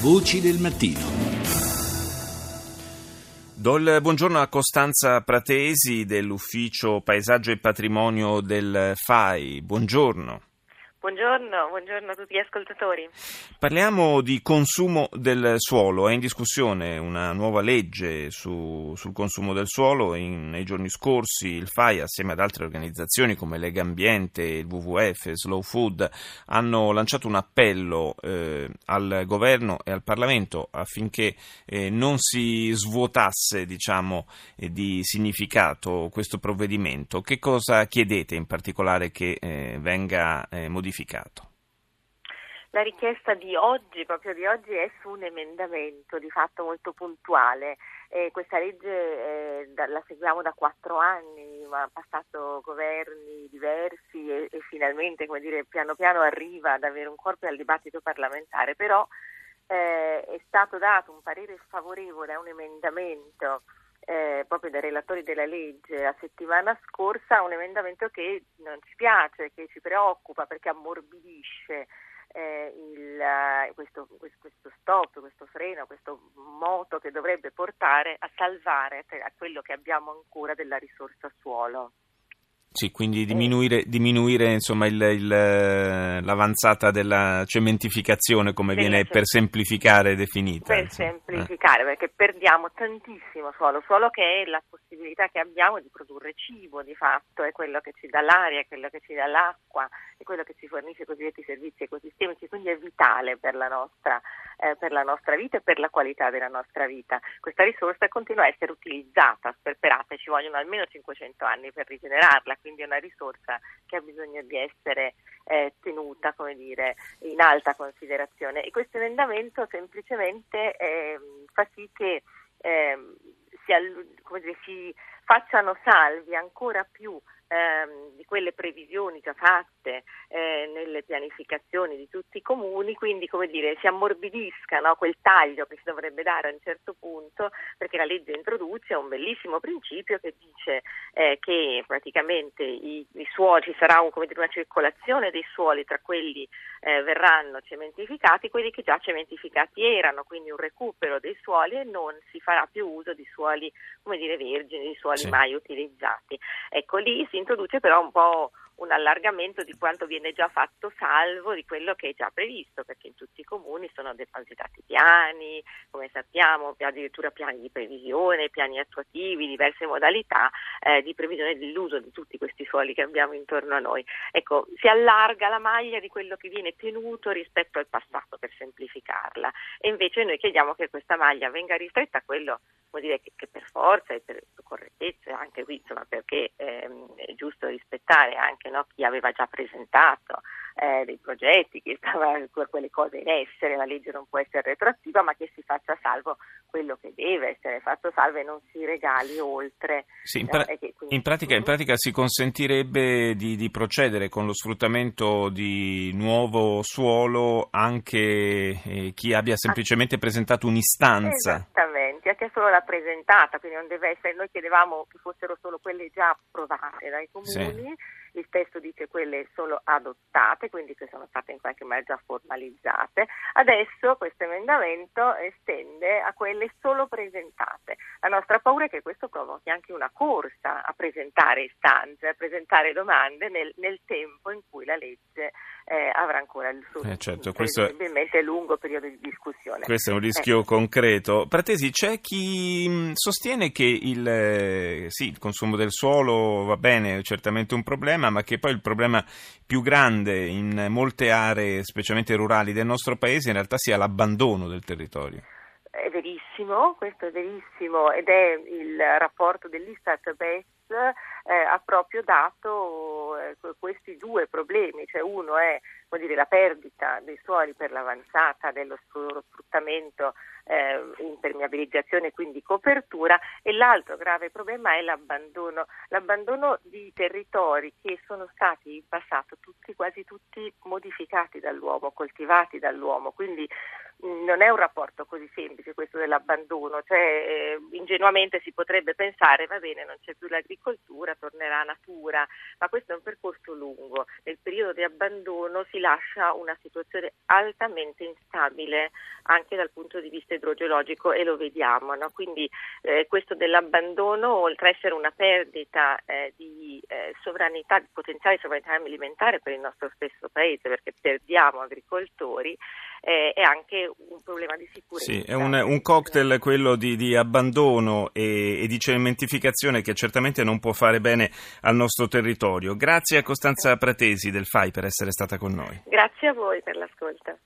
Voci del mattino. Do il buongiorno a Costanza Pratesi dell'Ufficio Paesaggio e Patrimonio del FAI. Buongiorno. Buongiorno, buongiorno, a tutti gli ascoltatori. Parliamo di consumo del suolo. È in discussione una nuova legge su, sul consumo del suolo. In, nei giorni scorsi il FAI, assieme ad altre organizzazioni come Lega Ambiente, il WWF, Slow Food, hanno lanciato un appello eh, al governo e al Parlamento affinché eh, non si svuotasse diciamo, eh, di significato questo provvedimento. Che cosa chiedete in particolare che eh, venga modificato? Modificato? La richiesta di oggi, proprio di oggi, è su un emendamento di fatto molto puntuale. Eh, questa legge eh, da, la seguiamo da quattro anni, ma ha passato governi diversi e, e finalmente, come dire, piano piano arriva ad avere un corpo al dibattito parlamentare. Però eh, è stato dato un parere favorevole a un emendamento eh, proprio dai relatori della legge la settimana scorsa un emendamento che non ci piace, che ci preoccupa perché ammorbidisce eh, il, eh, questo, questo, stop, questo freno, questo moto che dovrebbe portare a salvare a quello che abbiamo ancora della risorsa suolo. Sì, quindi diminuire, diminuire insomma, il, il, l'avanzata della cementificazione, come sì, viene per semplificare definita. Per insomma. semplificare, eh. perché perdiamo tantissimo suolo, suolo che è la possibilità che abbiamo di produrre cibo di fatto, è quello che ci dà l'aria, è quello che ci dà l'acqua, è quello che ci fornisce i cosiddetti servizi ecosistemici, quindi è vitale per la nostra, eh, per la nostra vita e per la qualità della nostra vita. Questa risorsa continua a essere utilizzata, sperperata, ci vogliono almeno 500 anni per rigenerarla quindi è una risorsa che ha bisogno di essere eh, tenuta dire, in alta considerazione. E questo emendamento semplicemente eh, fa sì che eh, si, dire, si facciano salvi ancora più ehm, di quelle previsioni già fatte eh, nelle pianificazioni di tutti i comuni, quindi come dire, si ammorbidisca no, quel taglio che si dovrebbe dare a un certo punto, perché la legge introduce un bellissimo principio che dice eh, che praticamente i, i suoli, ci sarà un, dire, una circolazione dei suoli tra quelli eh, verranno cementificati, quelli che già cementificati erano, quindi un recupero dei suoli e non si farà più uso di suoli come dire, vergini, di suoli sì. mai utilizzati. Ecco, lì si introduce però un po' un allargamento di quanto viene già fatto salvo di quello che è già previsto, perché in tutti i comuni sono depositati piani, come sappiamo, addirittura piani di previsione, piani attuativi, diverse modalità eh, di previsione dell'uso di tutti questi suoli che abbiamo intorno a noi. Ecco, si allarga la maglia di quello che viene tenuto rispetto al passato per semplificarla e invece noi chiediamo che questa maglia venga ristretta a quello vuol dire che, che, per forza e per correttezza, anche qui insomma, perché ehm, è giusto rispettare anche no, chi aveva già presentato eh, dei progetti, chi stava quelle cose in essere, la legge non può essere retroattiva, ma che si faccia salvo quello che deve essere fatto salvo e non si regali oltre. Sì, in, pra- eh, quindi... in, pratica, in, pratica, si consentirebbe di, di, procedere con lo sfruttamento di nuovo suolo anche eh, chi abbia semplicemente presentato un'istanza. Esattamente che è solo rappresentata, quindi non deve essere, noi chiedevamo che fossero solo quelle già approvate dai comuni, sì. il testo dice quelle solo adottate, quindi che sono state in qualche modo già formalizzate, adesso questo emendamento estende a quelle solo presentate. La nostra paura è che questo provochi anche una corsa a presentare istanze, a presentare domande nel, nel tempo in cui la legge eh, avrà ancora il suo eh certo, questo, lungo periodo di discussione. Questo è un rischio eh. concreto. Pratesi, c'è chi mm, sostiene che il, eh, sì, il consumo del suolo va bene, è certamente un problema, ma che poi il problema più grande in molte aree, specialmente rurali del nostro paese, in realtà sia l'abbandono del territorio. È verissimo, questo è verissimo ed è il rapporto dell'Istat BES eh, ha proprio dato questi due problemi, cioè uno è dire, la perdita dei suoli per l'avanzata dello sfruttamento, eh, impermeabilizzazione quindi copertura e l'altro grave problema è l'abbandono, l'abbandono di territori che sono stati in passato tutti, quasi tutti modificati dall'uomo, coltivati dall'uomo, quindi non è un rapporto così semplice questo dell'abbandono, cioè eh, ingenuamente si potrebbe pensare va bene non c'è più l'agricoltura, tornerà natura, ma questo è un percorso lungo, nel periodo di abbandono si lascia una situazione altamente instabile anche dal punto di vista idrogeologico e lo vediamo, no? quindi eh, questo dell'abbandono oltre a essere una perdita eh, di eh, sovranità, di potenziale sovranità alimentare per il nostro stesso paese perché perdiamo agricoltori, eh, è anche un problema di sicurezza. Sì, è un, un cocktail quello di, di abbandono e, e, di cementificazione che certamente non può fare bene al nostro territorio. Grazie a Costanza Pratesi del FAI per essere stata con noi. Grazie a voi per l'ascolto.